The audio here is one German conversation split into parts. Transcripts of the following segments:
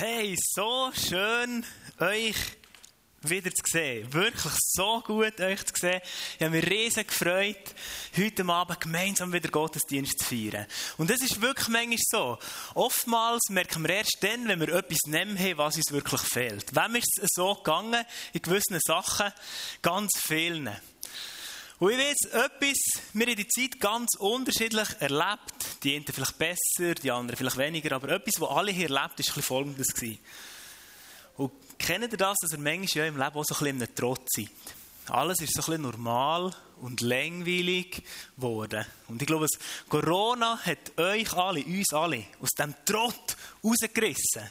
Hey, so schön, euch wieder zu sehen. Wirklich so gut, euch zu sehen. Ich habe mich riesig gefreut, heute Abend gemeinsam wieder Gottesdienst zu feiern. Und das ist wirklich manchmal so. Oftmals merken wir erst dann, wenn wir etwas nehmen haben, was uns wirklich fehlt. Wem ist es so gegangen, in gewissen Sachen, ganz vielen. Und ich weiß etwas, wir haben die Zeit ganz unterschiedlich erlebt. Die einen vielleicht besser, die anderen vielleicht weniger. Aber etwas, was alle hier erlebt, war folgendes. Und kennt ihr das, dass ihr manchmal ja im Leben auch so ein bisschen in einem Trotz seid? Alles ist so ein bisschen normal und langweilig geworden. Und ich glaube, Corona hat euch alle, uns alle, aus dem Trott rausgerissen.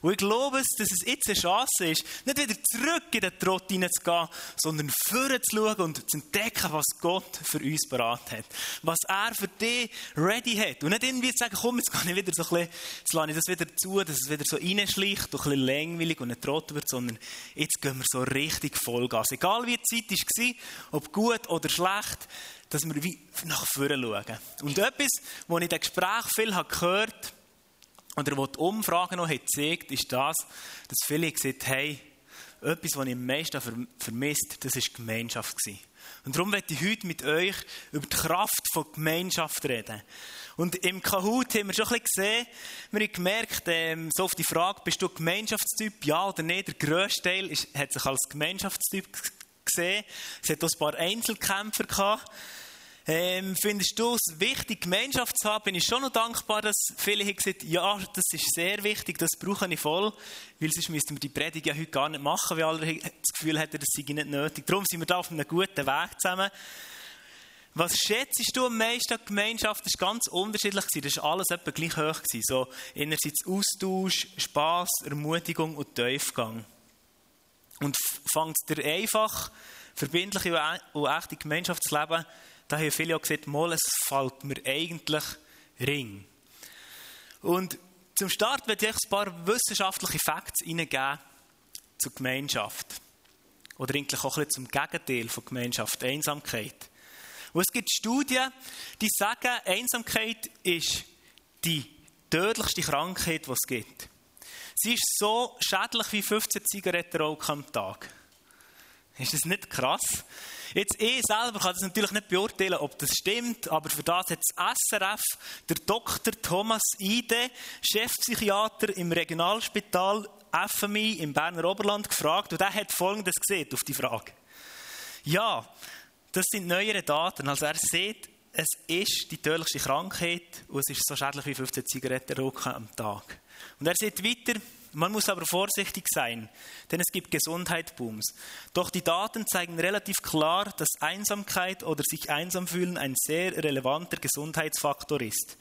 Und ich glaube, dass es jetzt eine Chance ist, nicht wieder zurück in den Trott hineinzugehen, sondern vorne und zu entdecken, was Gott für uns bereit hat. Was er für dich ready hat. Und nicht irgendwie zu sagen, komm, jetzt gehe ich wieder so ein bisschen, jetzt lasse ich das wieder zu, dass es wieder so reinschleicht, und ein bisschen langweilig und ein Trott wird, sondern jetzt gehen wir so richtig Vollgas. Egal wie die Zeit war, ob gut oder schlecht, dass wir wie nach vorne schauen. Und etwas, was ich in diesem Gespräch viel gehört habe, oder was die Umfrage noch gezeigt, ist das, dass viele gesagt haben, hey, etwas, was ich am meisten vermisst, das war Gemeinschaft. Und darum möchte ich heute mit euch über die Kraft von Gemeinschaft reden. Und im Kahoot haben wir schon ein bisschen gesehen, wir haben gemerkt, ähm, so auf die Frage, bist du Gemeinschaftstyp, ja oder nein, der grösste Teil ist, hat sich als Gemeinschaftstyp gesehen. Es hat auch ein paar Einzelkämpfer gehabt. Ähm, findest du es wichtig, Gemeinschaft zu haben? Bin ich schon noch dankbar, dass viele haben gesagt ja, das ist sehr wichtig, das brauche ich voll, weil sonst müssten wir die Predigt ja heute gar nicht machen, weil alle das Gefühl hätten, das sei nicht nötig. Darum sind wir da auf einem guten Weg zusammen. Was schätzt du am meisten an Gemeinschaft? Das war ganz unterschiedlich. Das war alles etwa gleich hoch. So, einerseits Austausch, Spass, Ermutigung und Tiefgang. Und fängt der einfach, verbindliche und echte Gemeinschaft zu leben, da haben viele auch gesagt, mal, es fällt mir eigentlich Ring. Und zum Start werde ich ein paar wissenschaftliche Facts hineingeben zur Gemeinschaft. Oder eigentlich auch ein bisschen zum Gegenteil von Gemeinschaft, Einsamkeit. Und es gibt Studien, die sagen, Einsamkeit ist die tödlichste Krankheit, die es gibt. Sie ist so schädlich wie 15 Zigaretten am Tag. Ist das nicht krass? Jetzt, ich selber kann das natürlich nicht beurteilen, ob das stimmt, aber für das hat das SRF der Dr. Thomas Ide, Chefpsychiater im Regionalspital FMI im Berner Oberland, gefragt und er hat Folgendes gesehen auf die Frage. Ja, das sind neuere Daten. Also er sieht, es ist die tödlichste Krankheit und es ist so schädlich wie 15 Zigaretten am Tag. Und er sieht weiter, man muss aber vorsichtig sein, denn es gibt Gesundheitsbooms. Doch die Daten zeigen relativ klar, dass Einsamkeit oder sich einsam fühlen ein sehr relevanter Gesundheitsfaktor ist.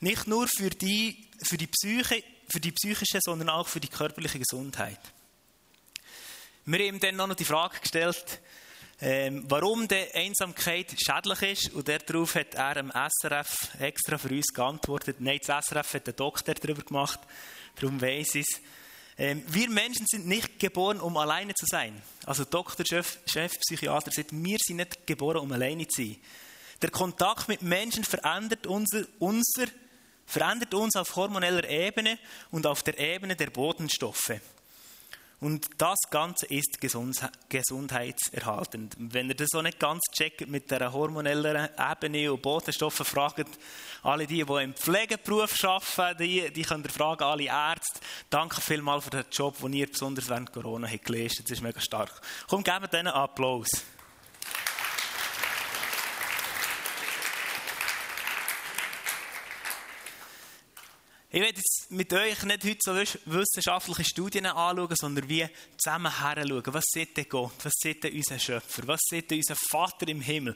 Nicht nur für die, für die, Psyche, für die psychische, sondern auch für die körperliche Gesundheit. Wir haben dann noch die Frage gestellt, ähm, warum die Einsamkeit schädlich ist. Und darauf hat er am SRF extra für uns geantwortet. Nein, das SRF hat einen Doktor darüber gemacht. Darum weiss ich es. Ähm, wir Menschen sind nicht geboren, um alleine zu sein. Also Doktor, Chef, Chefpsychiater sagt, wir sind nicht geboren, um alleine zu sein. Der Kontakt mit Menschen verändert, unser, unser, verändert uns auf hormoneller Ebene und auf der Ebene der Bodenstoffe. Und das Ganze ist gesundheitserhaltend. Wenn ihr das auch nicht ganz checkt mit der hormonellen Ebene und Botenstoffen, fragt alle die, die im Pflegeberuf arbeiten, die, die können fragen, alle Ärzte. Danke vielmals für den Job, den ihr besonders während Corona habt geleistet. Das ist mega stark. Komm, geben denen Applaus. Ich werde jetzt mit euch nicht heute so wissenschaftliche Studien anschauen, sondern wie zusammen heranschauen. Was sieht denn Gott? Was sieht denn unser Schöpfer? Was sieht denn unser Vater im Himmel?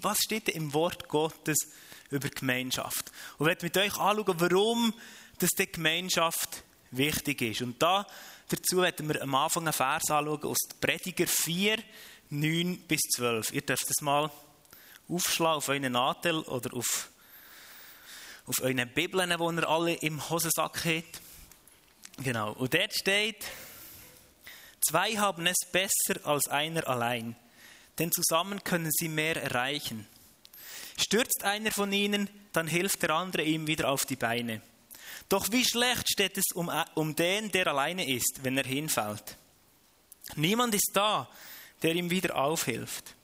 Was steht denn im Wort Gottes über Gemeinschaft? Und ich werde mit euch anschauen, warum das die Gemeinschaft wichtig ist. Und da, dazu werden wir am Anfang einen Vers anschauen aus Prediger 4, 9 bis 12. Ihr dürft das mal aufschlagen auf euren Nadel oder auf auf euren Bibeln, die ihr alle im Hosensack habt. Genau. Und dort steht, zwei haben es besser als einer allein, denn zusammen können sie mehr erreichen. Stürzt einer von ihnen, dann hilft der andere ihm wieder auf die Beine. Doch wie schlecht steht es um, um den, der alleine ist, wenn er hinfällt. Niemand ist da, der ihm wieder aufhilft.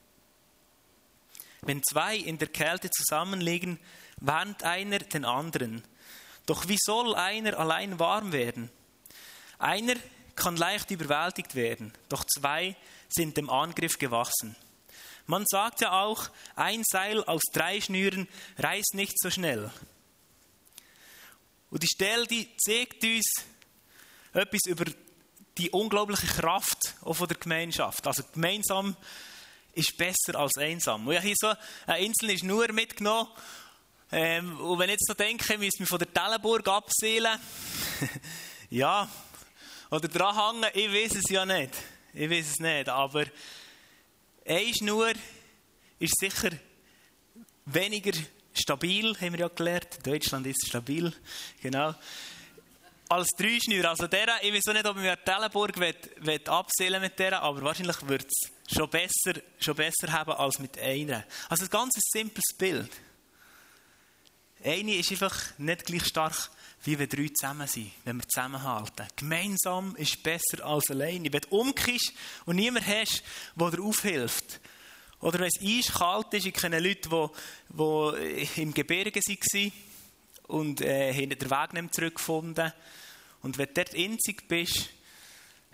Wenn zwei in der Kälte zusammenliegen, warnt einer den anderen. Doch wie soll einer allein warm werden? Einer kann leicht überwältigt werden, doch zwei sind dem Angriff gewachsen. Man sagt ja auch, ein Seil aus drei Schnüren reißt nicht so schnell. Und die Stelle, die zeigt uns etwas über die unglaubliche Kraft von der Gemeinschaft. Also gemeinsam ist besser als einsam. Und ja, hier so eine Insel ist nur mitgenommen. Ähm, und wenn ich jetzt noch denke, müssen wir von der Tellenburg abseilen. ja, oder dranhängen, ich weiß es ja nicht. Ich weiß es nicht, aber eine Schnur ist sicher weniger stabil, haben wir ja gelernt. Deutschland ist stabil, genau. Als drei Schnür. Also der, ich weiß auch nicht, ob wir Tellenburg abseilen mit der, aber wahrscheinlich wird es schon besser, schon besser haben als mit einer. Also ein ganz simples Bild. Eine ist einfach nicht gleich stark wie wenn drei zusammen sind, wenn wir zusammenhalten. Gemeinsam ist besser als alleine. Wenn du umkippst und niemand hast, der dir aufhilft. Oder wenn es eiskalt ist, ich kenne Leute, die, die im Gebirge waren und äh, den Weg nicht zurückgefunden. Und wenn du dort einzig bist,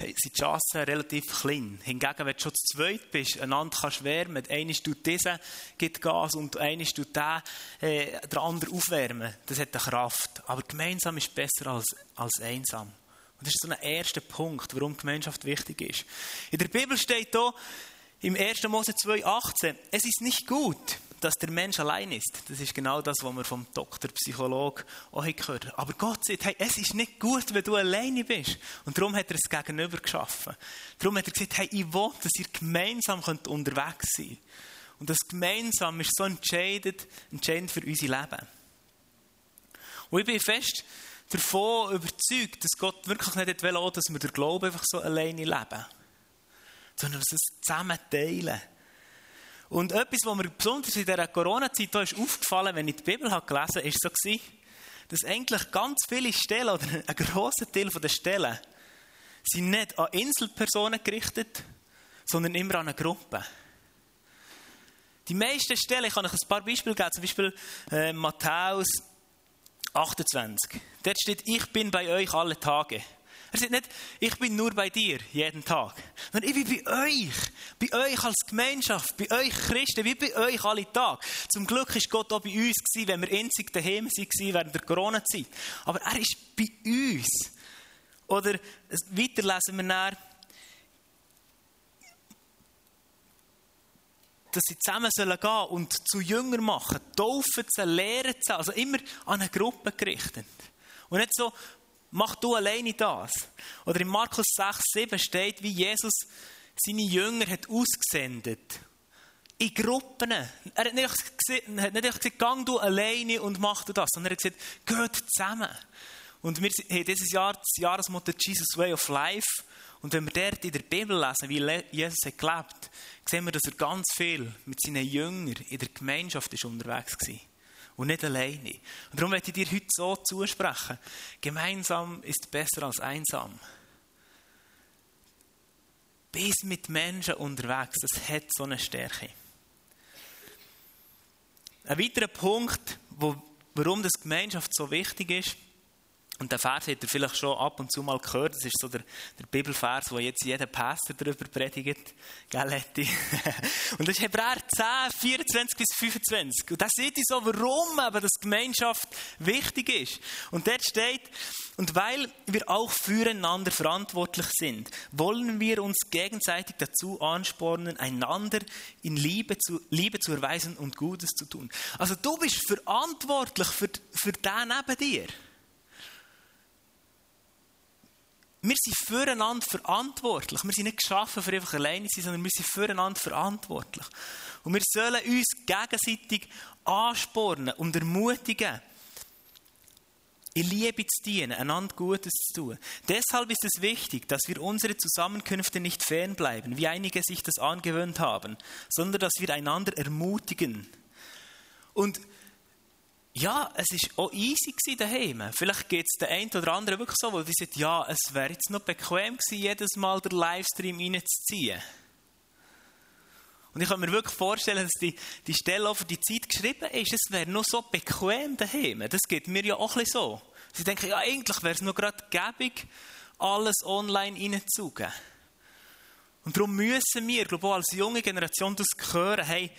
sind die Chancen relativ klein. Hingegen, wenn du schon zu zweit bist, einander kannst wärmen, einer tut diesen, gibt Gas und einer tut den, äh, der andere aufwärmen. Das hat eine Kraft. Aber gemeinsam ist besser als, als einsam. Und das ist so ein erster Punkt, warum Gemeinschaft wichtig ist. In der Bibel steht hier, im 1. Mose 2,18, es ist nicht gut, dass der Mensch allein ist. Das ist genau das, was wir vom Doktor, Psychologe auch gehört haben. Aber Gott sagt, hey, es ist nicht gut, wenn du alleine bist. Und darum hat er es Gegenüber geschaffen. Darum hat er gesagt, hey, ich will, dass ihr gemeinsam könnt unterwegs sein könnt. Und das gemeinsam ist so entscheidend, entscheidend für unser Leben. Und ich bin fest davon überzeugt, dass Gott wirklich nicht will, dass wir den Glauben einfach so alleine leben. Sondern dass wir es zusammen teilen. Und etwas, was mir besonders in dieser Corona-Zeit ist aufgefallen, wenn ich die Bibel gelesen habe, ist so dass eigentlich ganz viele Stellen oder ein grosser Teil der Stellen sind nicht an Inselpersonen gerichtet, sondern immer an eine Gruppe. Die meisten Stellen, ich kann euch ein paar Beispiele geben, zum Beispiel äh, Matthäus 28. Dort steht, ich bin bei euch alle Tage. Er sagt nicht, ich bin nur bei dir jeden Tag, sondern ich bin bei euch, bei euch als Gemeinschaft, bei euch Christen, wie bei euch alle Tag. Zum Glück ist Gott auch bei uns gewesen, wenn wir einzig daheim waren während der Corona-Zeit. Aber er ist bei uns. Oder weiter lesen wir nach, dass sie zusammen sollen gehen und zu Jünger machen, taufen sie, lehren sie, also immer an eine Gruppe gerichtet. Und nicht so, mach du alleine das. Oder in Markus 6, 7 steht, wie Jesus seine Jünger hat ausgesendet. In Gruppen. Er hat nicht gesagt, gang du alleine und mach du das, sondern er hat gesagt, geht zusammen. Und wir haben dieses Jahr das Jahresmotto Jesus Way of Life. Und wenn wir dort in der Bibel lesen, wie Jesus hat gelebt, sehen wir, dass er ganz viel mit seinen Jüngern in der Gemeinschaft ist unterwegs war und nicht alleine. Und darum möchte ich dir heute so zusprechen. Gemeinsam ist besser als einsam. Bis mit Menschen unterwegs, das hat so eine Stärke. Ein weiterer Punkt, wo, warum das Gemeinschaft so wichtig ist, und der Vers hat ihr vielleicht schon ab und zu mal gehört. Das ist so der, der Bibelvers, wo jetzt jeder Pastor darüber predigt. Gell, Und das ist Hebräer 10, 24 bis 25. Und da seht ihr so, warum eben das Gemeinschaft wichtig ist. Und dort steht, und weil wir auch füreinander verantwortlich sind, wollen wir uns gegenseitig dazu anspornen, einander in Liebe zu, Liebe zu erweisen und Gutes zu tun. Also du bist verantwortlich für, für den neben dir. Wir sind füreinander verantwortlich. Wir sind nicht geschaffen, für einfach alleine zu sein, sondern wir sind füreinander verantwortlich. Und wir sollen uns gegenseitig anspornen und ermutigen, in Liebe zu dienen, einander Gutes zu tun. Deshalb ist es wichtig, dass wir unsere Zusammenkünfte nicht fernbleiben, wie einige sich das angewöhnt haben, sondern dass wir einander ermutigen. Und ja, es war auch easy daheim. Vielleicht geht es den einen oder anderen wirklich so, wo die sagt, ja, es wäre jetzt noch bequem gewesen, jedes Mal den Livestream reinzuziehen. Und ich kann mir wirklich vorstellen, dass die, die Stelle auch für die Zeit geschrieben ist. Es wäre noch so bequem daheim. Das geht mir ja auch ein so. Sie denken, ja, eigentlich wäre es noch gerade gäbig, alles online reinzugeben. Und darum müssen wir, glaube ich, auch als junge Generation das hören, hey,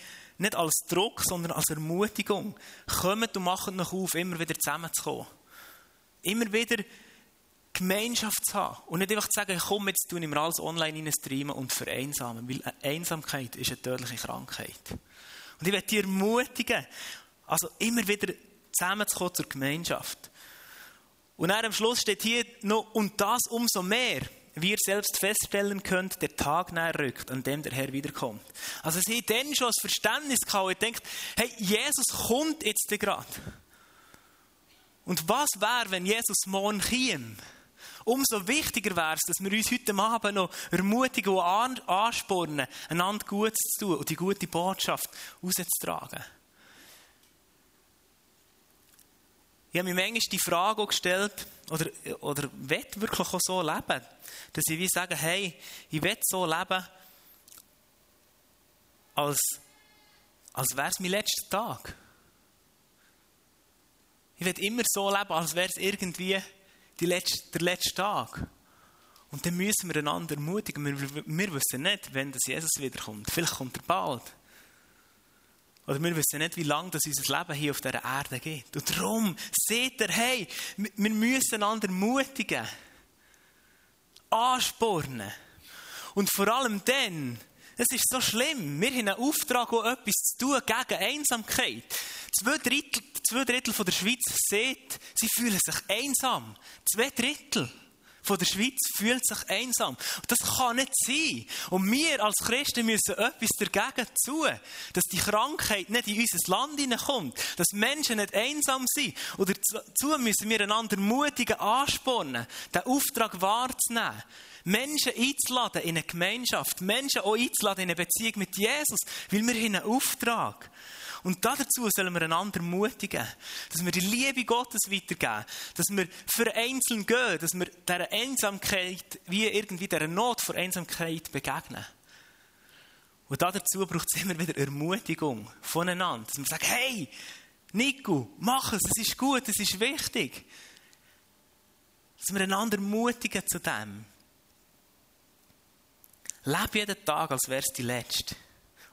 nicht als Druck, sondern als Ermutigung. Kommt und macht noch auf, immer wieder zusammenzukommen. Immer wieder Gemeinschaft zu haben. Und nicht einfach zu sagen, komm, jetzt tun wir alles online in streamen und vereinsamen. Weil Einsamkeit ist eine tödliche Krankheit. Und ich werde dich ermutigen, also immer wieder zusammenzukommen zur Gemeinschaft. Und dann am Schluss steht hier noch, und das umso mehr, wie ihr selbst feststellen könnt, der Tag näher rückt, an dem der Herr wiederkommt. Also sie dann schon das Verständnis gehabt und denkt, hey, Jesus kommt jetzt gerade. Und was wäre, wenn Jesus morgen käme? Umso wichtiger wäre es, dass wir uns heute Abend noch ermutigen und anspornen, einander Gutes zu tun und die gute Botschaft rauszutragen. Ich habe mir manchmal die Frage gestellt, oder, oder will wirklich auch so leben, dass ich wie sage, hey, ich will so leben, als, als wäre es mein letzter Tag. Ich will immer so leben, als wäre es irgendwie die letzte, der letzte Tag. Und dann müssen wir einander ermutigen. Wir, wir wissen nicht, wenn das Jesus wiederkommt. Vielleicht kommt er bald. Oder wir wissen nicht, wie lange das unser Leben hier auf dieser Erde geht. Und darum seht ihr, hey, wir müssen einander ermutigen, anspornen. Und vor allem dann, es ist so schlimm, wir haben einen Auftrag, auch etwas zu tun gegen Einsamkeit. Zwei Drittel, zwei Drittel von der Schweiz sieht, sie fühlen sich einsam. Zwei Drittel von der Schweiz fühlt sich einsam. Das kann nicht sein. Und wir als Christen müssen etwas dagegen tun, dass die Krankheit nicht in unser Land hineinkommt, dass Menschen nicht einsam sind. Und dazu müssen wir einander mutigen, anspornen, den Auftrag wahrzunehmen. Menschen einzuladen in eine Gemeinschaft, Menschen auch einzuladen in eine Beziehung mit Jesus, weil wir haben einen Auftrag. Und dazu sollen wir einander ermutigen, dass wir die Liebe Gottes weitergeben, dass wir für einzeln gehen, dass wir dieser Einsamkeit, wie irgendwie dieser Not vor Einsamkeit begegnen. Und dazu braucht es immer wieder Ermutigung voneinander, dass wir sagen, hey, Nico, mach es, es ist gut, es ist wichtig. Dass wir einander ermutigen zu dem. Lebe jeden Tag, als wäre es die letzte.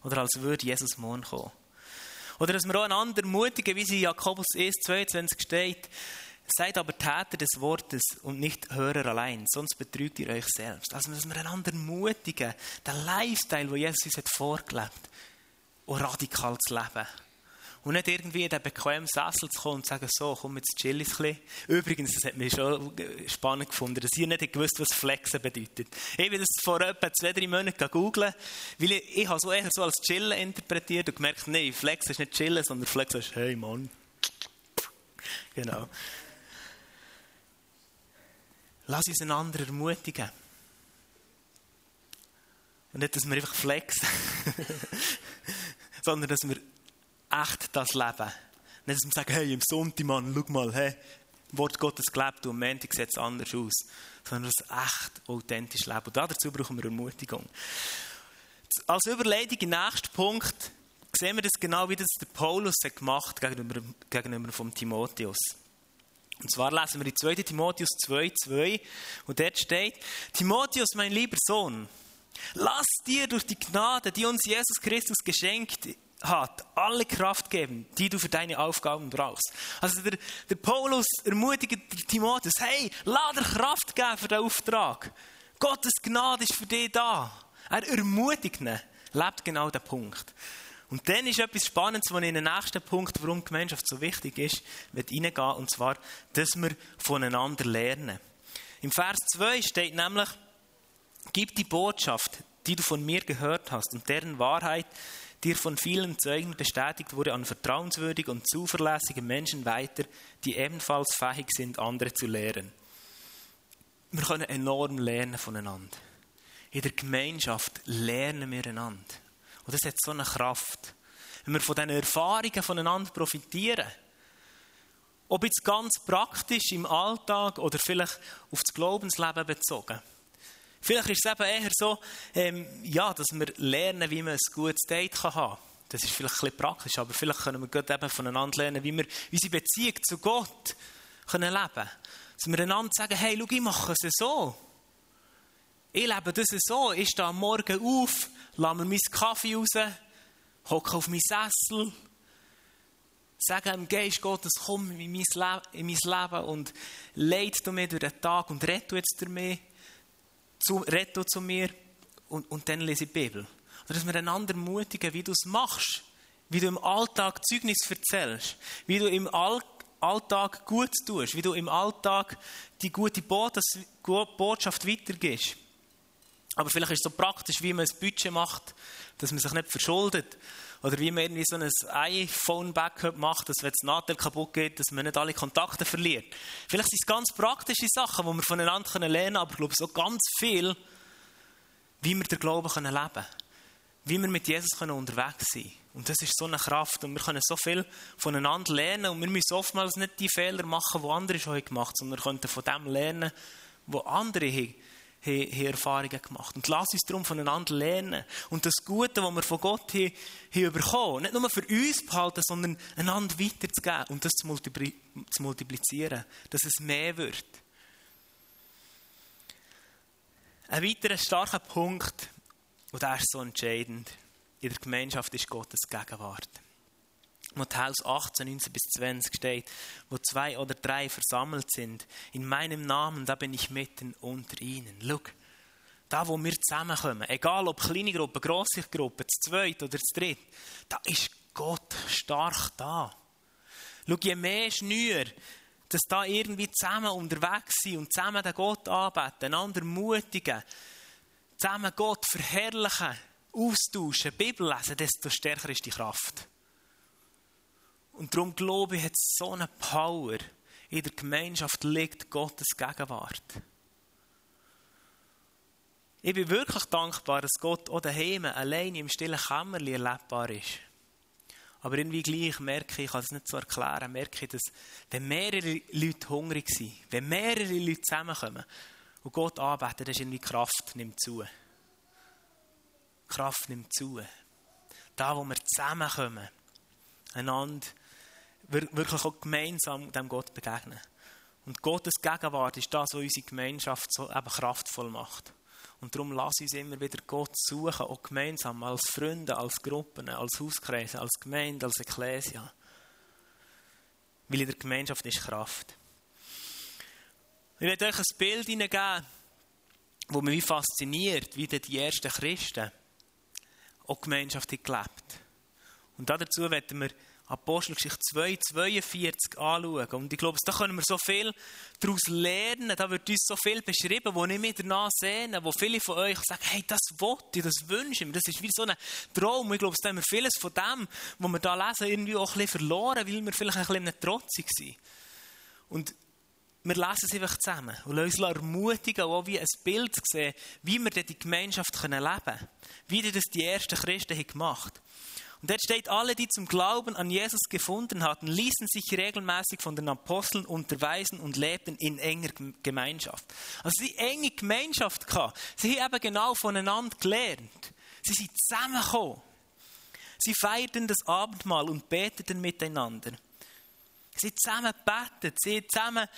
Oder als würde Jesus morgen kommen. Oder dass wir auch einander ermutigen, wie sie in Jakobus 1, 22 steht, Seid aber Täter des Wortes und nicht Hörer allein, sonst betrügt ihr euch selbst. Also, dass wir einander ermutigen, den Lifestyle, den Jesus uns vorgelebt hat, radikal zu leben. Und nicht irgendwie in den bequemen Sessel zu kommen und zu sagen, so, komm, jetzt chill ein bisschen. Übrigens, das hat mich schon spannend gefunden, dass ihr nicht gewusst was Flexen bedeutet. Ich habe das vor etwa zwei, drei Monaten gegoogelt, weil ich, ich habe es eher so als Chillen interpretiert und gemerkt, nein, Flex ist nicht Chillen, sondern Flex ist, hey Mann. Genau. Lass uns einander ermutigen. Und nicht, dass wir einfach flexen, sondern dass wir echt das Leben. Nicht, dass wir sagen, hey, im Sonntag, Mann, schau mal, hey, Wort Gottes gelebt und am Montag sieht es anders aus. Sondern das echt authentisch leben. Und dazu brauchen wir Ermutigung. Als Überlegung im nächsten Punkt sehen wir das genau, wie das der Paulus hat gemacht gegenüber, gegenüber vom Timotheus. Und zwar lesen wir in 2. Timotheus 2, 2, und dort steht, Timotheus, mein lieber Sohn, lass dir durch die Gnade, die uns Jesus Christus geschenkt hat, alle Kraft geben, die du für deine Aufgaben brauchst. Also der, der Paulus ermutigt Timotheus, hey, lass dir Kraft geben für den Auftrag. Gottes Gnade ist für dich da. Er ermutigt ihn, lebt genau den Punkt. Und dann ist etwas Spannendes, was in den nächsten Punkt, warum Gemeinschaft so wichtig ist, wird reingehen, und zwar, dass wir voneinander lernen. Im Vers 2 steht nämlich, gib die Botschaft, die du von mir gehört hast und deren Wahrheit dir von vielen Zeugen bestätigt wurde, an vertrauenswürdige und zuverlässige Menschen weiter, die ebenfalls fähig sind, andere zu lehren. Wir können enorm lernen voneinander. In der Gemeinschaft lernen wir einander. Und das hat so eine Kraft. Wenn wir von diesen Erfahrungen voneinander profitieren, Ob jetzt ganz praktisch im Alltag oder vielleicht auf das Glaubensleben bezogen. Vielleicht ist es eben eher so, ähm, ja, dass wir lernen, wie man ein gutes Date haben kann. Das ist vielleicht ein bisschen praktisch, aber vielleicht können wir gerade eben voneinander lernen, wie wir unsere Beziehung zu Gott können leben können. Dass wir einander sagen, hey, schau, ich mache es so. Ich lebe das so. Ich stehe am Morgen auf, lasse mir meinen Kaffee raus, hocke auf meinen Sessel, sage dem Geist Gottes, komm in mein, Leben, in mein Leben und leite du mir durch den Tag und rette jetzt durch mich, zu, rette zu mir und, und dann lese ich die Bibel. Oder dass wir einander mutigen, wie du es machst, wie du im Alltag Zeugnis erzählst, wie du im Alltag gut tust, wie du im Alltag die gute Botschaft weitergibst. Aber vielleicht ist es so praktisch, wie man ein Budget macht, dass man sich nicht verschuldet. Oder wie man irgendwie so ein iPhone-Backup macht, dass wenn das Nadel kaputt geht, dass man nicht alle Kontakte verliert. Vielleicht sind es ganz praktische Sachen, die wir voneinander lernen können, aber ich glaube so ganz viel, wie wir den Glauben leben können. Wie wir mit Jesus können unterwegs sein können. Und das ist so eine Kraft. Und wir können so viel voneinander lernen. Und wir müssen oftmals nicht die Fehler machen, die andere schon gemacht haben, sondern wir können von dem lernen, was andere haben haben Erfahrungen gemacht. Und lass uns darum voneinander lernen. Und das Gute, was wir von Gott haben, haben bekommen, nicht nur für uns behalten, sondern einander weiterzugeben und das zu, multipli zu multiplizieren, dass es mehr wird. Ein weiterer starker Punkt, und der ist so entscheidend, in der Gemeinschaft ist Gottes Gegenwart. Matthäus 18, 19 bis 20 steht, wo zwei oder drei versammelt sind, in meinem Namen, da bin ich mitten unter ihnen. Schau, da wo wir zusammenkommen, egal ob kleine Gruppe, grosse Gruppe, zu zweit oder zu dritt, da ist Gott stark da. Schau, je mehr Schnür, dass da irgendwie zusammen unterwegs sind und zusammen den Gott anbeten, einander mutigen, zusammen Gott verherrlichen, austauschen, Bibel lesen, desto stärker ist die Kraft. Und darum glaube ich, hat so eine Power. In der Gemeinschaft liegt Gottes Gegenwart. Ich bin wirklich dankbar, dass Gott auch daheim alleine im stillen Kämmerchen erlebbar ist. Aber irgendwie gleich merke ich, ich kann es nicht so erklären, merke ich, dass wenn mehrere Leute hungrig sind, wenn mehrere Leute zusammenkommen und Gott anbeten, dann ist irgendwie Kraft nimmt zu. Kraft nimmt zu. Da, wo wir zusammenkommen, einander wirklich auch gemeinsam dem Gott begegnen. Und Gottes Gegenwart ist das, was unsere Gemeinschaft so eben kraftvoll macht. Und darum lass uns immer wieder Gott suchen, auch gemeinsam, als Freunde, als Gruppen, als Hauskreise, als Gemeinde, als Ekklesia. Weil in der Gemeinschaft ist Kraft. Ich werde euch ein Bild hineingeben, das mich fasziniert, wie die ersten Christen auch Gemeinschaft gelebt Und dazu werden wir Apostelgeschichte 2, 42 anschauen. Und ich glaube, da können wir so viel daraus lernen. Da wird uns so viel beschrieben, wo ich mir danach sehe, wo viele von euch sagen, hey, das wollte ich, das wünsche ich mir. Das ist wie so ein Traum. Ich glaube, da haben wir vieles von dem, was wir da lesen, irgendwie auch ein bisschen verloren, weil wir vielleicht ein bisschen trotzig sind. Und wir lesen es einfach zusammen und lassen uns ermutigen, auch wie ein Bild zu sehen, wie wir die Gemeinschaft leben können. Wie das die ersten Christen gemacht haben. Und dort steht, alle, die zum Glauben an Jesus gefunden hatten, ließen sich regelmäßig von den Aposteln unterweisen und lebten in enger Gemeinschaft. Also sie enge Gemeinschaft. Sie haben eben genau voneinander gelernt. Sie sind zusammengekommen. Sie feierten das Abendmahl und beteten miteinander. Sie haben zusammen gebetet, sie haben zusammen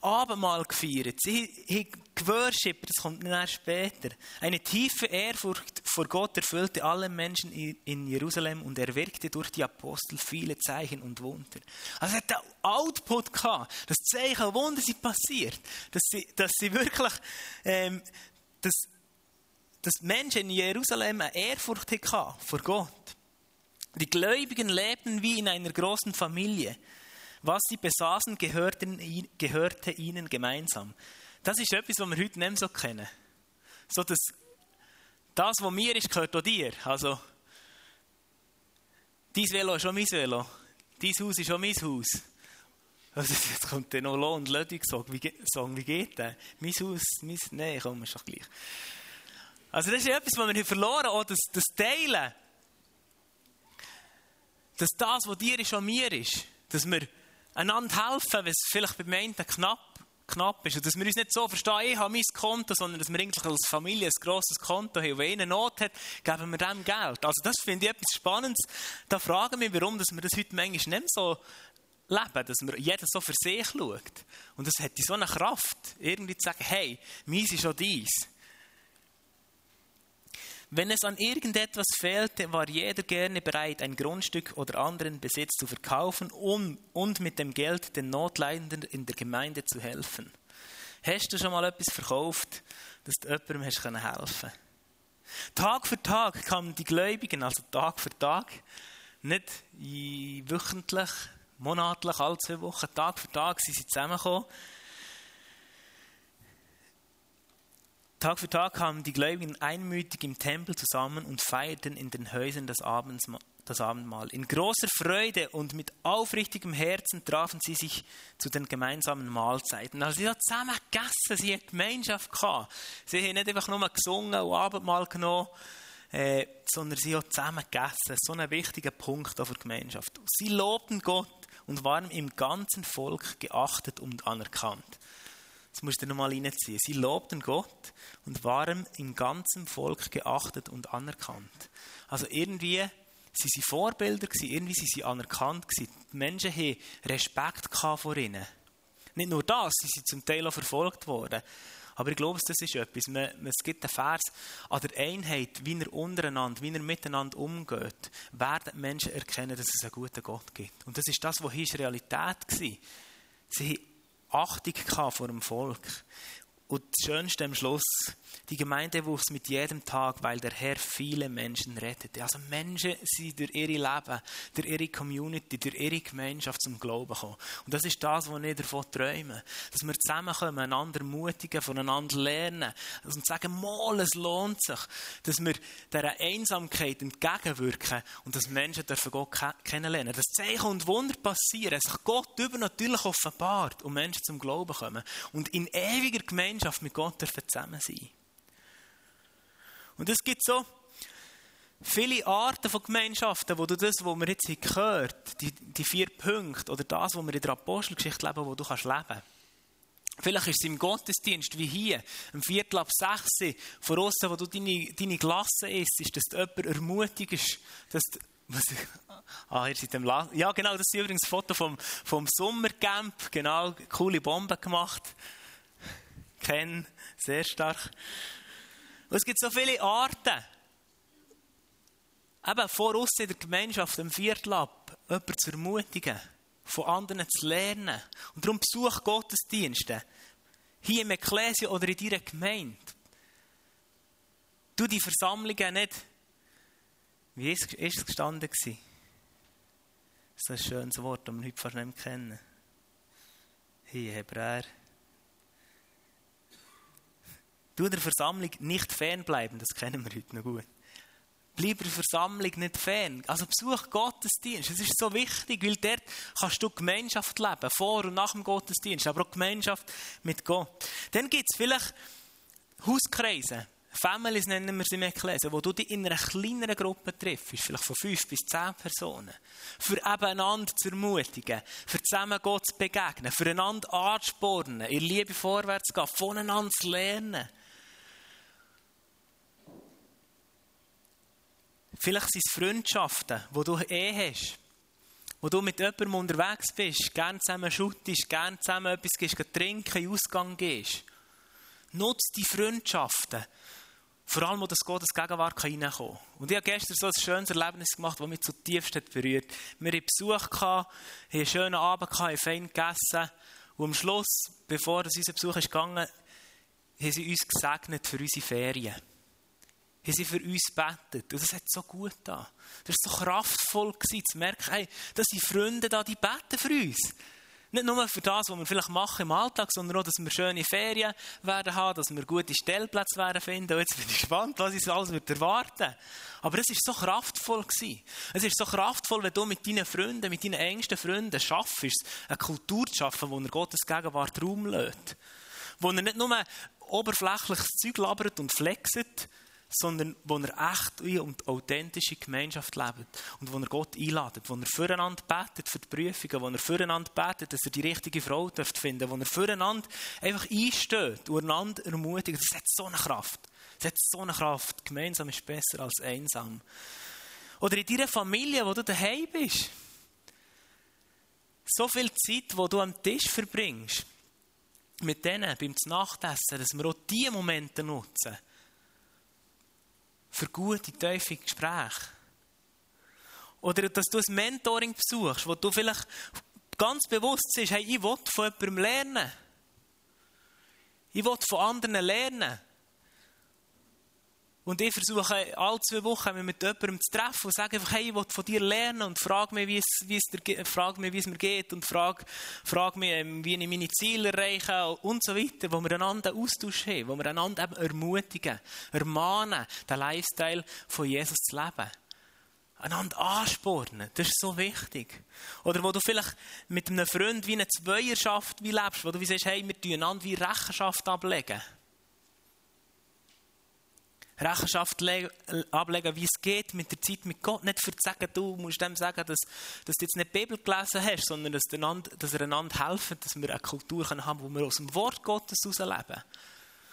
Abendmahl gefeiert, sie haben geworshipped, das kommt dann später. Eine tiefe Ehrfurcht vor Gott erfüllte alle Menschen in Jerusalem und er wirkte durch die Apostel viele Zeichen und Wunder. Also hat einen Output gehabt, dass Zeichen und Wunder sind passiert, dass sie, dass sie wirklich, ähm, dass, dass Menschen in Jerusalem eine Ehrfurcht hatten vor Gott. Die Gläubigen lebten wie in einer großen Familie. Was sie besaßen, gehörte, ihnen gemeinsam. Das ist etwas, was wir heute nicht mehr so kennen. So, dass das, was mir ist, gehört auch dir. Also, dein Velo ist auch mein Velo. Dein Haus ist auch mein Haus. Also, jetzt kommt dann noch Lohn und Lödig sagen, wie, wie geht das? Mein Haus, mein, nein, komm, ist doch gleich. Also, das ist etwas, was wir verloren haben, das, das Teilen. Dass das, was dir ist, auch mir ist. Dass wir einander helfen, wenn es vielleicht bei einen knapp, knapp ist. Und dass wir uns nicht so verstehen, ich habe mein Konto, sondern dass wir eigentlich als Familie ein grosses Konto haben. Und wenn einer Not hat, geben wir dem Geld. Also das finde ich etwas Spannendes. Da fragen wir, warum dass wir das heute manchmal nicht so leben, dass wir jeder so für sich schaut. Und das hat so eine Kraft, irgendwie zu sagen, hey, meins ist auch dies. Wenn es an irgendetwas fehlte, war jeder gerne bereit, ein Grundstück oder anderen Besitz zu verkaufen um, und mit dem Geld den Notleidenden in der Gemeinde zu helfen. Hast du schon mal etwas verkauft, dass du jemandem hast helfen Tag für Tag kamen die Gläubigen, also Tag für Tag, nicht wöchentlich, monatlich, alle zwei Wochen, Tag für Tag sind sie zusammengekommen Tag für Tag kamen die Gläubigen einmütig im Tempel zusammen und feierten in den Häusern das, das Abendmahl. In großer Freude und mit aufrichtigem Herzen trafen sie sich zu den gemeinsamen Mahlzeiten. Also sie haben zusammen gegessen, sie hatten Gemeinschaft gehabt. Sie haben nicht einfach nur gesungen und Abendmahl genommen, äh, sondern sie haben zusammen gegessen. So ein wichtiger Punkt die Gemeinschaft. Sie lobten Gott und waren im ganzen Volk geachtet und anerkannt. Das musst du nochmal reinziehen. Sie lobten Gott und waren im ganzen Volk geachtet und anerkannt. Also irgendwie sie sie Vorbilder irgendwie sie sie anerkannt gewesen. Die Menschen haben Respekt vor ihnen. Nicht nur das, sie sind zum Teil auch verfolgt worden. Aber ich glaube, das ist etwas. es gibt einen Vers an der Einheit, wie er untereinander, wie er miteinander umgeht, werden Menschen erkennen, dass es einen guten Gott gibt. Und das ist das, was hier Realität war. Sie Achtung vor dem Volk. Und das Schönste am Schluss, die Gemeinde wuchs mit jedem Tag, weil der Herr viele Menschen rettete. Also Menschen sind durch ihre Leben, durch ihre Community, durch ihre Gemeinschaft zum Glauben gekommen. Und das ist das, was ich davon träume. Dass wir zusammenkommen, einander mutigen, voneinander lernen. Und sagen, mal, es lohnt sich. Dass wir dieser Einsamkeit entgegenwirken und dass Menschen dürfen Gott kennenlernen. Dass Zeichen und Wunder passieren, sich Gott übernatürlich offenbart und Menschen zum Glauben kommen. Und in ewiger Gemeinschaft mit Gott dürfen zusammen sein. Und es gibt so viele Arten von Gemeinschaften, wo du das, was wir jetzt gehört die, die vier Punkte oder das, was wir in der Apostelgeschichte leben, wo du kannst leben Vielleicht ist es im Gottesdienst wie hier, am Viertel ab sechs, von außen, wo du deine, deine Klasse isst, ist, dass du jemanden ermutigst, dass du, was, ah, ihr seid im Ja, genau, das ist übrigens ein Foto vom, vom Sommercamp, genau, coole Bombe gemacht. Ken, sehr stark. Und es gibt so viele Arten. Eben vor uns in der Gemeinschaft, im Viertel ab, jemanden zu ermutigen, von anderen zu lernen. Und darum besuch Gottesdienste. Hier im Ekklesia oder in deiner Gemeinde. Du die Versammlungen nicht. Wie ist es gestanden? Das ist ein schönes Wort, das wir heute fast nicht mehr kennen. Hier, Hebräer Du der Versammlung nicht fernbleiben, das kennen wir heute noch gut. Bleib der Versammlung nicht fern. Also besuch Gottesdienst. Das ist so wichtig, weil dort kannst du Gemeinschaft leben, vor und nach dem Gottesdienst, aber auch Gemeinschaft mit Gott. Dann gibt es vielleicht Hauskreise, Families nennen wir sie im Ekklesia, wo du dich in einer kleineren Gruppe triffst, vielleicht von fünf bis zehn Personen, für einander zu ermutigen, für zusammen Gott zu begegnen, für einander anzuspornen, in Liebe vorwärts zu gehen, voneinander zu lernen. Vielleicht sind es Freundschaften, die du eh hast. Wo du mit jemandem unterwegs bist, gerne zusammen schuttest, gerne zusammen etwas gehst, trinken, in Ausgang gehst. Nutz die Freundschaften. Vor allem, wo das Gottes Gegenwart reinkommen kann. Und ich habe gestern so ein schönes Erlebnis gemacht, das mich zutiefst hat berührt. Wir hatten Besuch, hatten einen schönen Abend, haben fein gegessen. Und am Schluss, bevor unser Besuch ist gegangen, haben sie uns gesegnet für unsere Ferien haben sie für uns gebetet. Und das hat so gut da. Das war so kraftvoll gewesen, zu merken, hey, das sind Freunde da, die beten für uns. Nicht nur für das, was wir vielleicht machen im Alltag, sondern auch, dass wir schöne Ferien werden haben, dass wir gute Stellplätze werden finden. Und jetzt bin ich gespannt, was uns alles wird erwarten. Aber es ist so kraftvoll gewesen. Es ist so kraftvoll, wenn du mit deinen Freunden, mit deinen engsten Freunden schaffst, eine Kultur zu schaffen, wo er Gottes Gegenwart Raum lässt. Wo er nicht nur oberflächliches Zeug labert und flext, sondern wo er echt und authentische Gemeinschaft lebt und wo er Gott einladet, wo er füreinander betet für die Prüfungen, wo er füreinander betet, dass er die richtige Frau dürft finden, wo er füreinander einfach einsteht und einander ermutigt. Das hat so eine Kraft. Das hat so eine Kraft. Gemeinsam ist besser als einsam. Oder in deiner Familie, wo du daheim bist. So viel Zeit, wo du am Tisch verbringst, mit denen beim Nachtessen, dass wir auch diese Momente nutzen für gute, tiefe Gespräche. Oder dass du ein Mentoring besuchst, wo du vielleicht ganz bewusst bist, hey, ich will von jemandem lernen. Ich will von anderen lernen. Und ich versuche alle zwei Wochen mich mit jemandem zu treffen und sage einfach, hey, ich will von dir lernen und frage mich, wie es, wie es, dir, frage mich, wie es mir geht und frage, frage mich, ähm, wie ich meine Ziele erreiche und so weiter, wo wir einander Austausch haben, wo wir einander eben ermutigen, ermahnen, den Lifestyle von Jesus zu leben. Einander anspornen, das ist so wichtig. Oder wo du vielleicht mit einem Freund wie eine Zweierschaft wie lebst, wo du wie sagst, hey, wir tun einander wie Rechenschaft ablegen. Rechenschaft ablegen, wie es geht mit der Zeit mit Gott. Nicht zu sagen, du musst dem sagen, dass, dass du jetzt nicht die Bibel gelesen hast, sondern dass, einander, dass er einander helfen, dass wir eine Kultur haben können, wo wir aus dem Wort Gottes herausleben.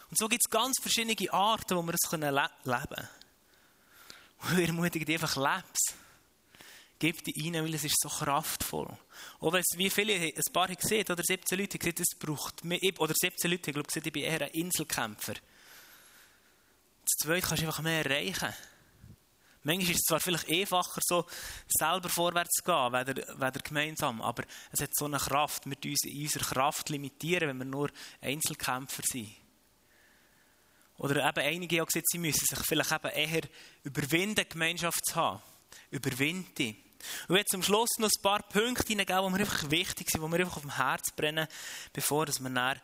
Und so gibt es ganz verschiedene Arten, wo wir es können le leben können. Wir ermutigen dich einfach, leb's. Gib die rein, weil es ist so kraftvoll. Wenn es, wie viele, ein paar haben gesehen, oder 17 Leute haben gesehen, es braucht mehr, oder 17 Leute haben gesehen, ich bin eher ein Inselkämpfer zweit kannst du einfach mehr erreichen. Manchmal ist es zwar vielleicht einfacher, so selber vorwärts zu gehen, weder, weder gemeinsam, aber es hat so eine Kraft. Wir uns in unserer Kraft limitieren, wenn wir nur Einzelkämpfer sind. Oder eben einige haben gesagt, sie müssen sich vielleicht eben eher überwinden, Gemeinschaft zu haben. Überwinden. Und jetzt zum Schluss noch ein paar Punkte hineingeben, die mir einfach wichtig sind, die mir einfach auf dem Herz brennen, bevor wir dann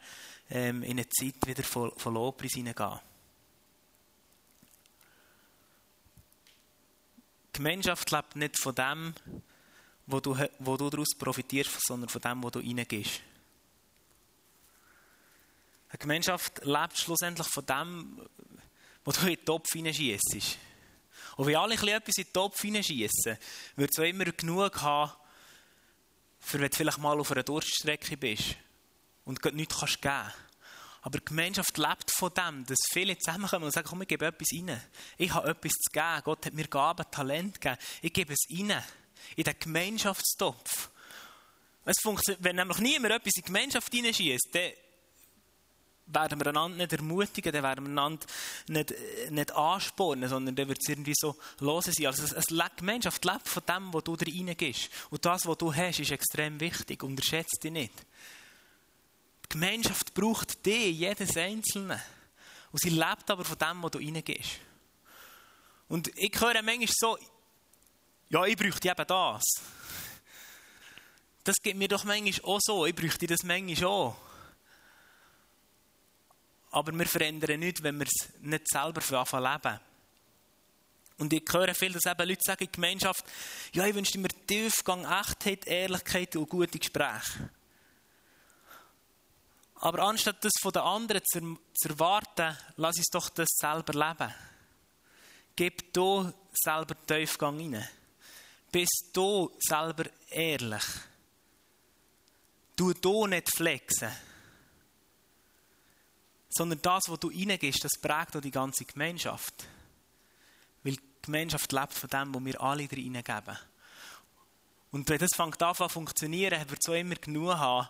ähm, in eine Zeit wieder von, von Lobpreis hineingehen. Gemeinschaft lebt nicht von dem, wo du, wo du daraus profitierst, sondern von dem, wo du reingehst. Eine Gemeinschaft lebt schlussendlich von dem, wo du in den Topf hineinschießt. Und wenn alle etwas in den Topf hineinschießen, wird es auch immer genug haben, für wenn du vielleicht mal auf einer Durststrecke bist und nichts kannst geben kannst. Aber die Gemeinschaft lebt von dem, dass viele zusammenkommen und sagen, komm, ich gebe etwas rein. Ich habe etwas zu geben. Gott hat mir Gaben, Talent gegeben. Ich gebe es rein. In den Gemeinschaftstopf. Es wenn nämlich niemand etwas in die Gemeinschaft hineinschießt, dann werden wir einander nicht ermutigen, dann werden wir einander nicht, nicht anspornen, sondern dann wird es irgendwie so los sein. Also eine Gemeinschaft lebt von dem, was du da reingehst. Und das, was du hast, ist extrem wichtig. Unterschätze dich nicht. Die Gemeinschaft braucht dich, jedes Einzelne. Und sie lebt aber von dem, wo du reingehst. Und ich höre manchmal so, ja, ich bräuchte eben das. Das geht mir doch manchmal auch so. Ich bräuchte das manchmal auch. Aber wir verändern nichts, wenn wir es nicht selber für anfangen leben. Und ich höre viel, dass eben Leute sagen in der Gemeinschaft, ja, ich wünschte mir Tiefgang, Echtheit, Ehrlichkeit und gute Gespräche. Aber anstatt das von den anderen zu, zu erwarten, lass uns doch das selber leben. Gib du selber Tiefgang rein. Bist du selber ehrlich. Du du nicht flexen. Sondern das, was du reingehst, das prägt auch die ganze Gemeinschaft. Weil die Gemeinschaft lebt von dem, was wir alle reingeben. Und wenn das fängt an zu funktionieren, wird es auch immer genug haben,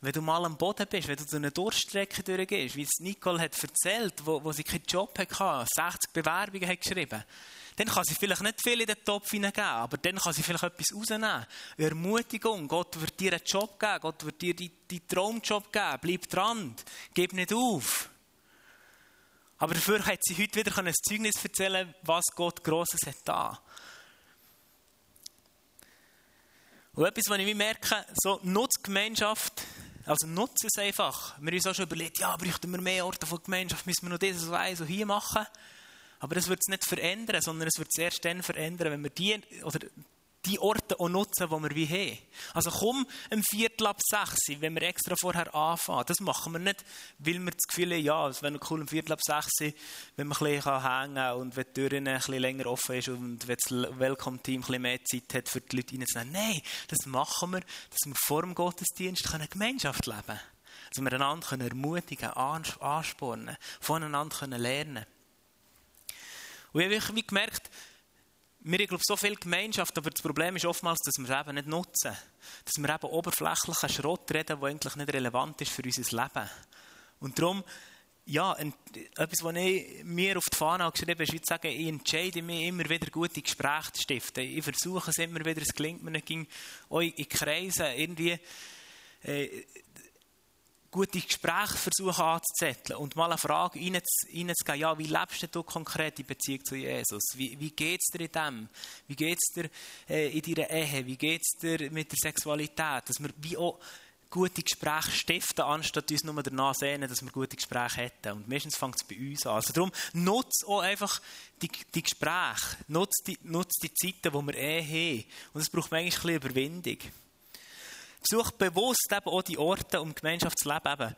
wenn du mal am Boden bist, wenn du so eine Durchstrecke durchgehst, wie es Nicole hat erzählt, wo, wo sie keinen Job hatte, 60 Bewerbungen hat geschrieben, dann kann sie vielleicht nicht viel in den Topf hineingeben, aber dann kann sie vielleicht etwas rausnehmen. Ermutigung, Gott wird dir einen Job geben, Gott wird dir deinen Traumjob geben, bleib dran, gib nicht auf. Aber dafür hat sie heute wieder ein Zeugnis erzählen was Gott Grosses hat da. Und etwas, was ich merke, so Nutzgemeinschaft, also nutzen es einfach. Wir haben uns auch schon überlegt, ja, bräuchten wir mehr Orte von Gemeinschaft, müssen wir noch dieses so so hier machen. Aber das wird es nicht verändern, sondern es wird es erst dann verändern, wenn wir die, oder die Orte auch nutzen, die wir wie haben. Also komm um Viertel ab sechs, wenn wir extra vorher anfangen. Das machen wir nicht, weil wir das Gefühl haben, ja, es wäre cool um Viertel ab sechs, wenn man ein bisschen hängen kann und wenn die Tür ein bisschen länger offen ist und wenn das Welcome-Team ein bisschen mehr Zeit hat, für die Leute reinzunehmen. Nein, das machen wir, dass wir vor dem Gottesdienst eine Gemeinschaft leben können. Dass wir einander ermutigen, anspornen, voneinander lernen können. Und ich habe gemerkt, wir haben so viel Gemeinschaft, aber das Problem ist oftmals, dass wir es eben nicht nutzen. Dass wir eben oberflächlichen Schrott reden, der eigentlich nicht relevant ist für unser Leben. Und darum, ja, etwas, was ich mir auf die Fahne geschrieben habe, ist, ich sagen, ich entscheide mich immer wieder gute Gespräche zu stiften. Ich versuche es immer wieder, es gelingt mir nicht, euch in Kreisen irgendwie äh, gute Gespräche versuchen anzuzetteln und mal eine Frage reinzugeben, ja, wie lebst du konkret in Beziehung zu Jesus? Wie, wie geht es dir in dem? Wie geht es dir äh, in deiner Ehe? Wie geht es dir mit der Sexualität? Dass wir wie auch gute Gespräche stiften, anstatt uns nur danach sehen, dass wir gute Gespräche hätten. Und meistens fängt es bei uns an. Also darum, nutze auch einfach die, die Gespräche, nutze die, nutze die Zeiten, die wir eh haben. Und es braucht manchmal ein bisschen Überwindung. Besuch bewusst eben auch die Orte, um Gemeinschaft zu leben. Eben.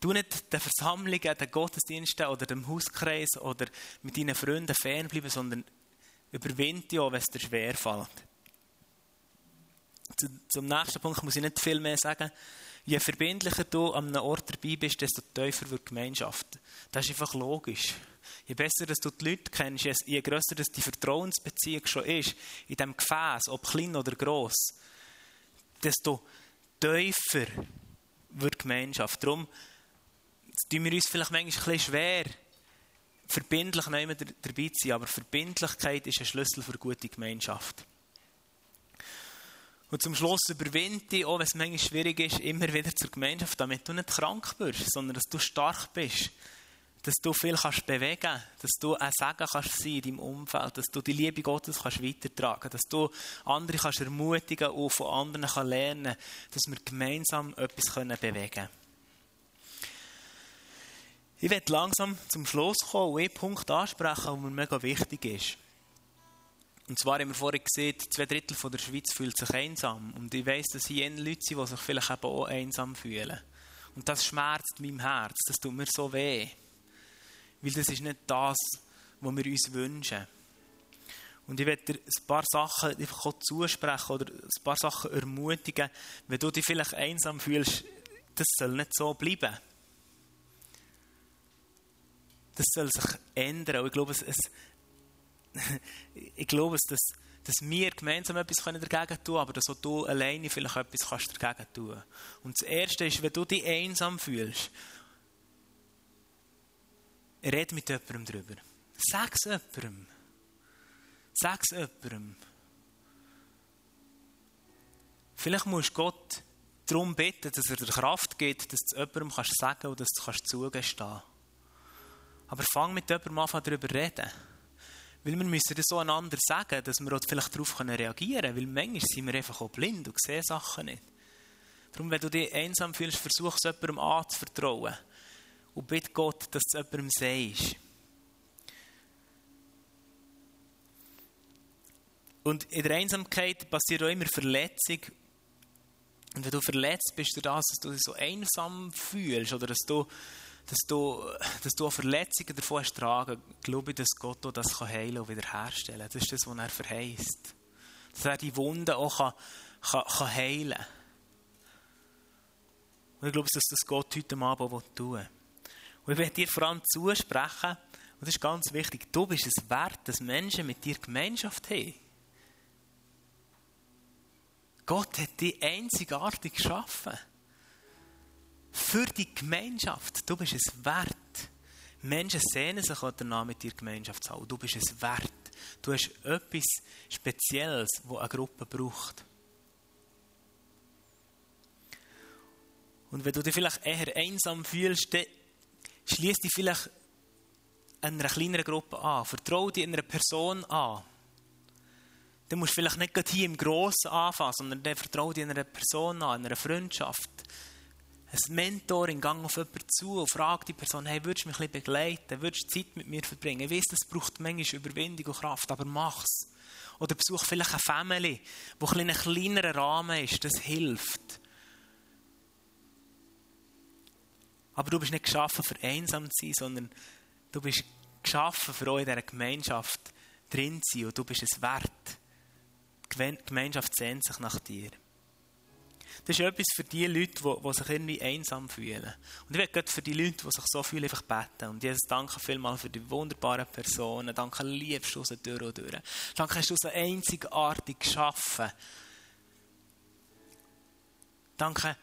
Du nicht den Versammlungen, den Gottesdiensten oder dem Hauskreis oder mit deinen Freunden fernbleiben, sondern überwind dich auch, wenn es dir schwerfällt. Zum nächsten Punkt muss ich nicht viel mehr sagen. Je verbindlicher du an einem Ort dabei bist, desto tiefer wird die Gemeinschaft. Das ist einfach logisch. Je besser dass du die Leute kennst, je grösser dass die Vertrauensbeziehung schon ist, in diesem Gefäß, ob klein oder gross, desto tiefer wird die Gemeinschaft. Darum tun wir uns vielleicht manchmal ein bisschen schwer, verbindlich dabei zu sein, aber Verbindlichkeit ist ein Schlüssel für gute Gemeinschaft. Und zum Schluss überwinde ich, auch wenn es manchmal schwierig ist, immer wieder zur Gemeinschaft, damit du nicht krank wirst, sondern dass du stark bist dass du viel kannst bewegen dass du ein Segen kannst sein in deinem Umfeld, dass du die Liebe Gottes kannst weitertragen dass du andere kannst ermutigen und von anderen kann lernen dass wir gemeinsam etwas können bewegen können. Ich werde langsam zum Schluss kommen und einen Punkt ansprechen, der mir mega wichtig ist. Und zwar haben wir vorhin gesehen, zwei Drittel der Schweiz fühlt sich einsam. Und ich weiss, dass hier Leute sind, die sich vielleicht eben auch einsam fühlen. Und das schmerzt meinem Herz, das tut mir so weh. Weil das ist nicht das, was wir uns wünschen. Und ich werde dir ein paar Sachen einfach zusprechen oder ein paar Sachen ermutigen, wenn du dich vielleicht einsam fühlst, das soll nicht so bleiben. Das soll sich ändern. Und ich glaube, es, es ich glaube, dass, dass wir gemeinsam etwas dagegen tun können, aber dass auch du alleine vielleicht etwas kannst dagegen tun kannst. Und das Erste ist, wenn du dich einsam fühlst Red mit jemandem darüber. Sag es jemandem. Sag es jemandem. Vielleicht musst du Gott darum bitten, dass er dir Kraft gibt, dass du jemandem kannst sagen und dass du kannst zugestehen Aber fang mit jemandem an, darüber zu reden. Weil wir müssen das so einander sagen, dass wir auch vielleicht darauf reagieren können. Weil manchmal sind wir einfach auch blind und sehen Sachen nicht. Darum, wenn du dich einsam fühlst, versuch es jemandem anzuvertrauen und bitte Gott, dass du jemandem sagst. Und in der Einsamkeit passiert auch immer Verletzung. Und wenn du verletzt bist durch das, dass du dich so einsam fühlst oder dass du, dass du, dass du Verletzungen davon hast tragen, glaube ich, dass Gott auch das heilen und wiederherstellen kann. Das ist das, was er verheißt. Dass er die Wunden auch kann, kann, kann heilen kann. Und ich glaube, dass das Gott heute Abend tun will. Und ich werde dir vor allem zusprechen, und das ist ganz wichtig, du bist es wert, dass Menschen mit dir Gemeinschaft haben. Gott hat dich einzigartig geschaffen. Für die Gemeinschaft. Du bist es wert. Menschen sehnen sich danach, mit dir Gemeinschaft zu haben. Du bist es wert. Du hast etwas Spezielles, das eine Gruppe braucht. Und wenn du dich vielleicht eher einsam fühlst, Schließ dich vielleicht einer kleineren Gruppe an. Vertraue dich einer Person an. Du musst vielleicht nicht hier im Grossen anfangen, sondern dann vertraue dich einer Person an, einer Freundschaft. Ein Mentor in Gang auf jemanden zu und frag die Person, hey, würdest du mich ein bisschen begleiten? Würdest du Zeit mit mir verbringen? Ich weiß, das braucht manchmal Überwindung und Kraft, aber mach's. Oder besuch vielleicht eine Family, ein ein kleinerer Rahmen ist. Das hilft. Aber du bist nicht geschaffen, für einsam zu sein, sondern du bist geschaffen, für euch in dieser Gemeinschaft drin zu sein. Und du bist es wert. Die Gemeinschaft sehnt sich nach dir. Das ist etwas für die Leute, die, die sich irgendwie einsam fühlen. Und ich will gerade für die Leute, die sich so fühlen, einfach beten. Und Jesus, danke vielmals für die wunderbaren Personen. Danke, liebst du uns durch und durch. Danke, hast du uns einzigartig geschaffen. Danke,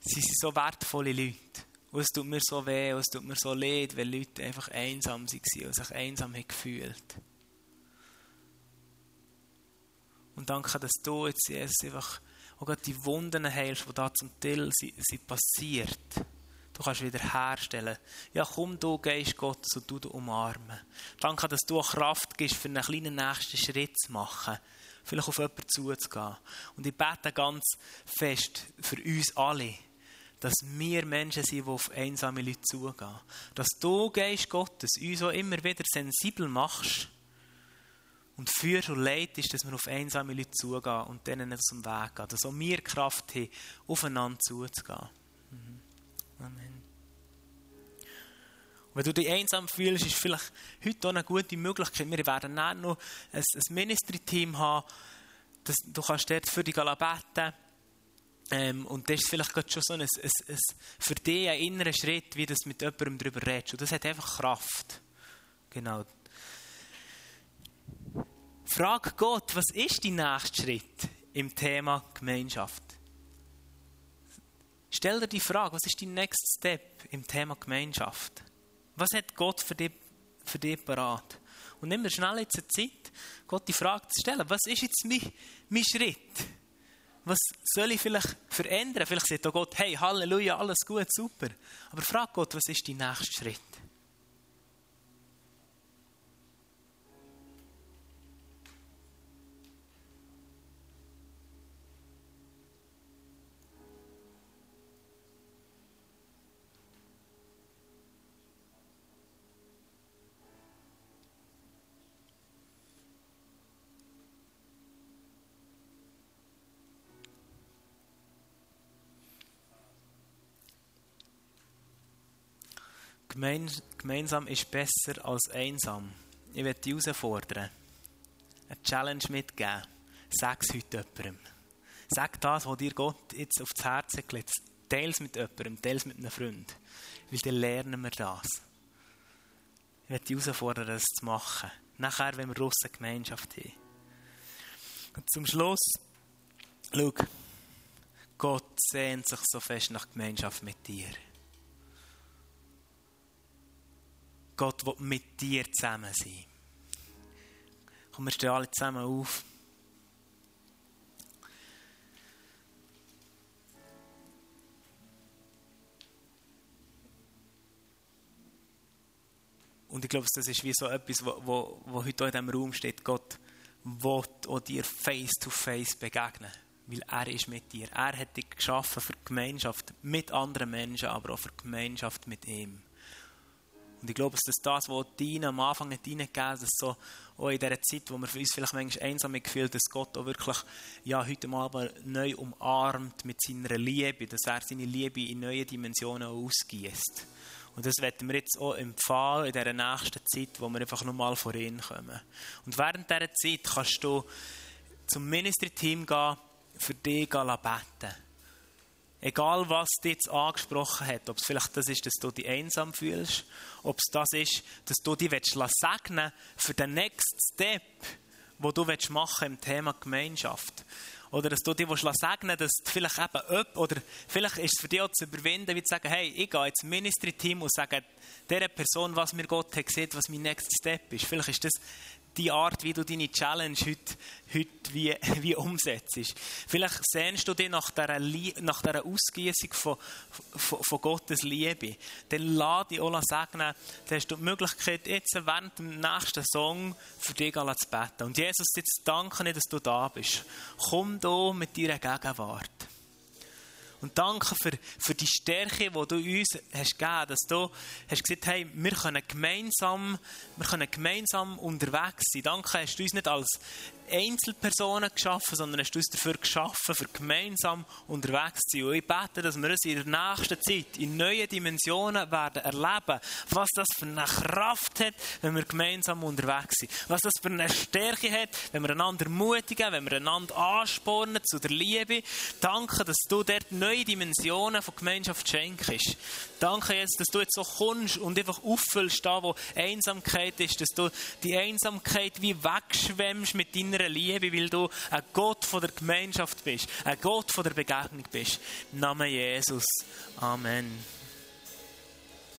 sie sind so wertvolle Leute. Und es tut mir so weh, und es tut mir so leid, weil Leute einfach einsam waren und sich einsam haben gefühlt. Und danke, dass du jetzt, Jesus, einfach auch gerade die Wunden heilst, die da zum Teil sind, passiert. Du kannst wieder herstellen. Ja, komm du, Geist Gottes, und du dich umarmen. Danke, dass du Kraft gibst, für einen kleinen nächsten Schritt zu machen. Vielleicht auf jemanden zuzugehen. Und ich bete ganz fest für uns alle, dass wir Menschen sind, die auf einsame Leute zugehen. Dass du, Geist Gottes, uns auch immer wieder sensibel machst und führst und leitest, dass wir auf einsame Leute zugehen und denen nicht zum Weg gehen. Dass auch wir Kraft haben, aufeinander zuzugehen. Mhm. Amen. Und wenn du dich einsam fühlst, ist vielleicht heute auch eine gute Möglichkeit. Wir werden dann noch ein, ein Ministry-Team haben, das, du kannst dort für dich beten. Ähm, und das ist vielleicht schon so ein, ein, ein, für dich ein innerer Schritt, wie du mit jemandem darüber redest. Und das hat einfach Kraft. Genau. Frag Gott, was ist dein nächster Schritt im Thema Gemeinschaft? Stell dir die Frage, was ist dein nächster Step im Thema Gemeinschaft? Was hat Gott für dich, für dich parat? Und nimm dir schnell jetzt eine Zeit, Gott die Frage zu stellen, was ist jetzt mein, mein Schritt? Was soll ich vielleicht verändern? Vielleicht sagt auch Gott, hey, Halleluja, alles gut, super. Aber frag Gott, was ist dein nächster Schritt? Gemeinsam ist besser als einsam. Ich werde dich herausfordern, eine Challenge mitgeben. Sag es heute jemandem. Sag das, was dir Gott jetzt aufs Herz gelegt hat. Teil es mit jemandem, teil es mit einem Freund. Weil dann lernen wir das. Ich werde dich herausfordern, das zu machen. Nachher, wenn wir draussen Gemeinschaft haben. Und zum Schluss, schau, Gott sehnt sich so fest nach Gemeinschaft mit dir. Gott will mit dir zusammen sein. Kommen wir stehen alle zusammen auf. Und ich glaube, das ist wie so etwas, wo, wo, wo heute in diesem Raum steht. Gott will auch dir face to face begegnen. Weil er ist mit dir. Er hat dich geschaffen für die Gemeinschaft mit anderen Menschen, aber auch für die Gemeinschaft mit ihm. Und ich glaube, dass das, was Dina am Anfang hat reingegeben dass so auch in dieser Zeit, wo wir uns vielleicht manchmal einsam gefühlt dass Gott auch wirklich ja, heute Abend neu umarmt mit seiner Liebe, dass er seine Liebe in neue Dimensionen ausgießt. Und das werden wir jetzt auch empfangen in dieser nächsten Zeit, wo wir einfach nochmal vor ihn kommen. Und während dieser Zeit kannst du zum Ministry-Team gehen, für dich beten. Egal, was dich jetzt angesprochen hat, ob es vielleicht das ist, dass du dich einsam fühlst, ob es das ist, dass du dich segnen für den nächsten Step, wo du machen im Thema Gemeinschaft. Oder dass du dich segnen dass du vielleicht eben oder vielleicht ist es für dich auch zu überwinden, wie zu sagen, hey, ich gehe ins Ministry-Team und sage dieser Person, was mir Gott hat gesehen, was mein nächster Step ist. Vielleicht ist das die Art, wie du deine Challenge heute, heute wie, wie umsetzt. Vielleicht sehnst du dich nach dieser, nach dieser Ausgießung von, von, von, Gottes Liebe. Dann lass dich auch segnen. Dann hast du die Möglichkeit, jetzt während dem nächsten Song für dich zu beten. Und Jesus, jetzt danke ich, dass du da bist. Komm da mit deiner Gegenwart. Und danke für, für die Stärke, die du uns hast gegeben dass du hast gesagt hey, wir können gemeinsam, wir können gemeinsam unterwegs sein. Danke, hast du uns nicht als Einzelpersonen geschaffen, sondern hast du uns dafür geschaffen, für gemeinsam unterwegs zu sein. Und ich bete, dass wir uns in der nächsten Zeit in neuen Dimensionen werden erleben, was das für eine Kraft hat, wenn wir gemeinsam unterwegs sind. Was das für eine Stärke hat, wenn wir einander ermutigen, wenn wir einander anspornen zu der Liebe. Danke, dass du dort neue Dimensionen von Gemeinschaft schenkst. Danke jetzt, dass du jetzt so kommst und einfach auffüllst, da wo Einsamkeit ist, dass du die Einsamkeit wie wegschwemmst mit deiner Liebe, weil du ein Gott von der Gemeinschaft bist, ein Gott von der Begegnung bist. Im Namen Jesus. Amen.